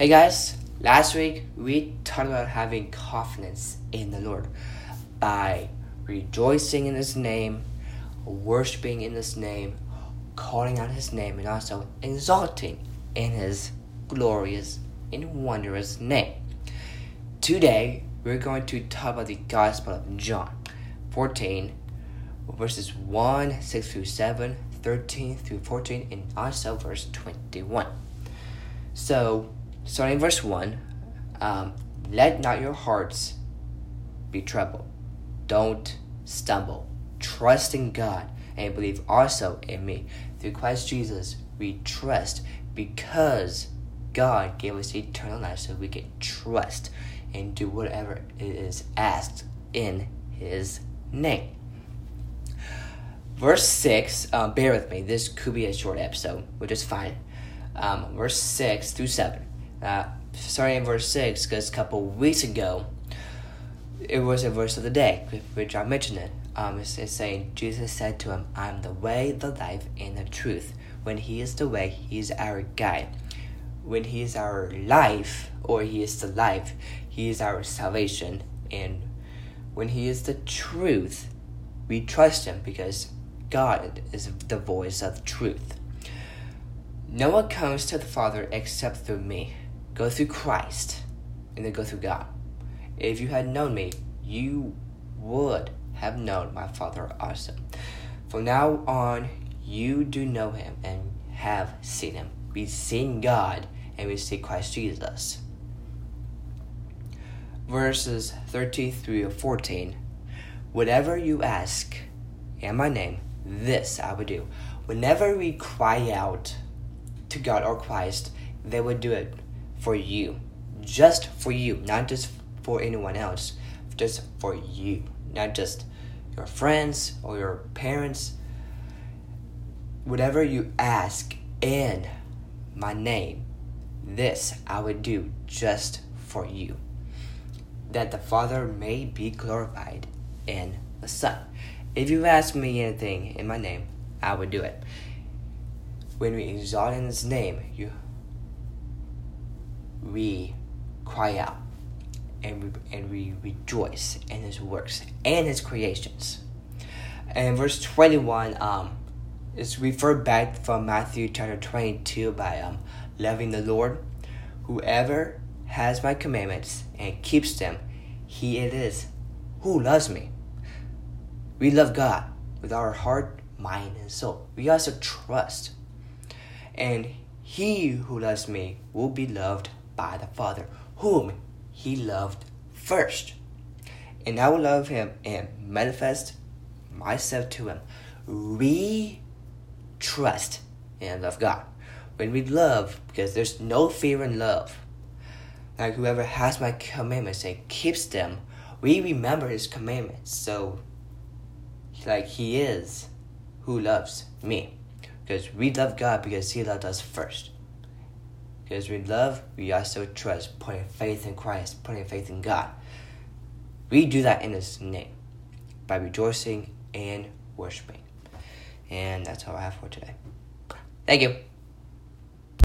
Hey guys, last week we talked about having confidence in the Lord by rejoicing in His name, worshiping in His name, calling out His name, and also exalting in His glorious and wondrous name. Today we're going to talk about the Gospel of John 14, verses 1, 6 through 7, 13 through 14, and also verse 21. So, starting verse 1, um, let not your hearts be troubled. Don't stumble. Trust in God and believe also in me. Through Christ Jesus, we trust because God gave us eternal life so we can trust and do whatever is asked in His name. Verse 6, um, bear with me, this could be a short episode, which is fine. Um, verse 6 through 7. Uh, starting in verse 6, because a couple weeks ago, it was a verse of the day, which I mentioned it. Um, it's, it's saying, Jesus said to him, I'm the way, the life, and the truth. When He is the way, He is our guide. When He is our life, or He is the life, He is our salvation. And when He is the truth, we trust Him because God is the voice of truth. No one comes to the Father except through me. Go through Christ, and then go through God. If you had known me, you would have known my Father also. From now on, you do know him and have seen him. We've seen God and we see Christ Jesus. Verses 13 through 14 Whatever you ask in my name, this I would do. Whenever we cry out to God or Christ, they would do it for you. Just for you, not just for anyone else. Just for you. Not just your friends or your parents. Whatever you ask in my name, this I would do just for you. That the Father may be glorified in the Son. If you ask me anything in my name, I would do it. When we exalt in His name, you we cry out and we, and we rejoice in His works and His creations. And verse 21 um, is referred back from Matthew chapter 22 by um, loving the Lord. Whoever has my commandments and keeps them, he it is who loves me. We love God with our heart, mind, and soul. We also trust. And he who loves me will be loved by the Father, whom he loved first. And I will love him and manifest myself to him. We trust and love God. When we love, because there's no fear in love. Like whoever has my commandments and keeps them, we remember his commandments. So, like he is who loves me. Because we love God because he loved us first. Because we love, we also trust, putting faith in Christ, putting faith in God. We do that in His name by rejoicing and worshiping. And that's all I have for today. Thank you.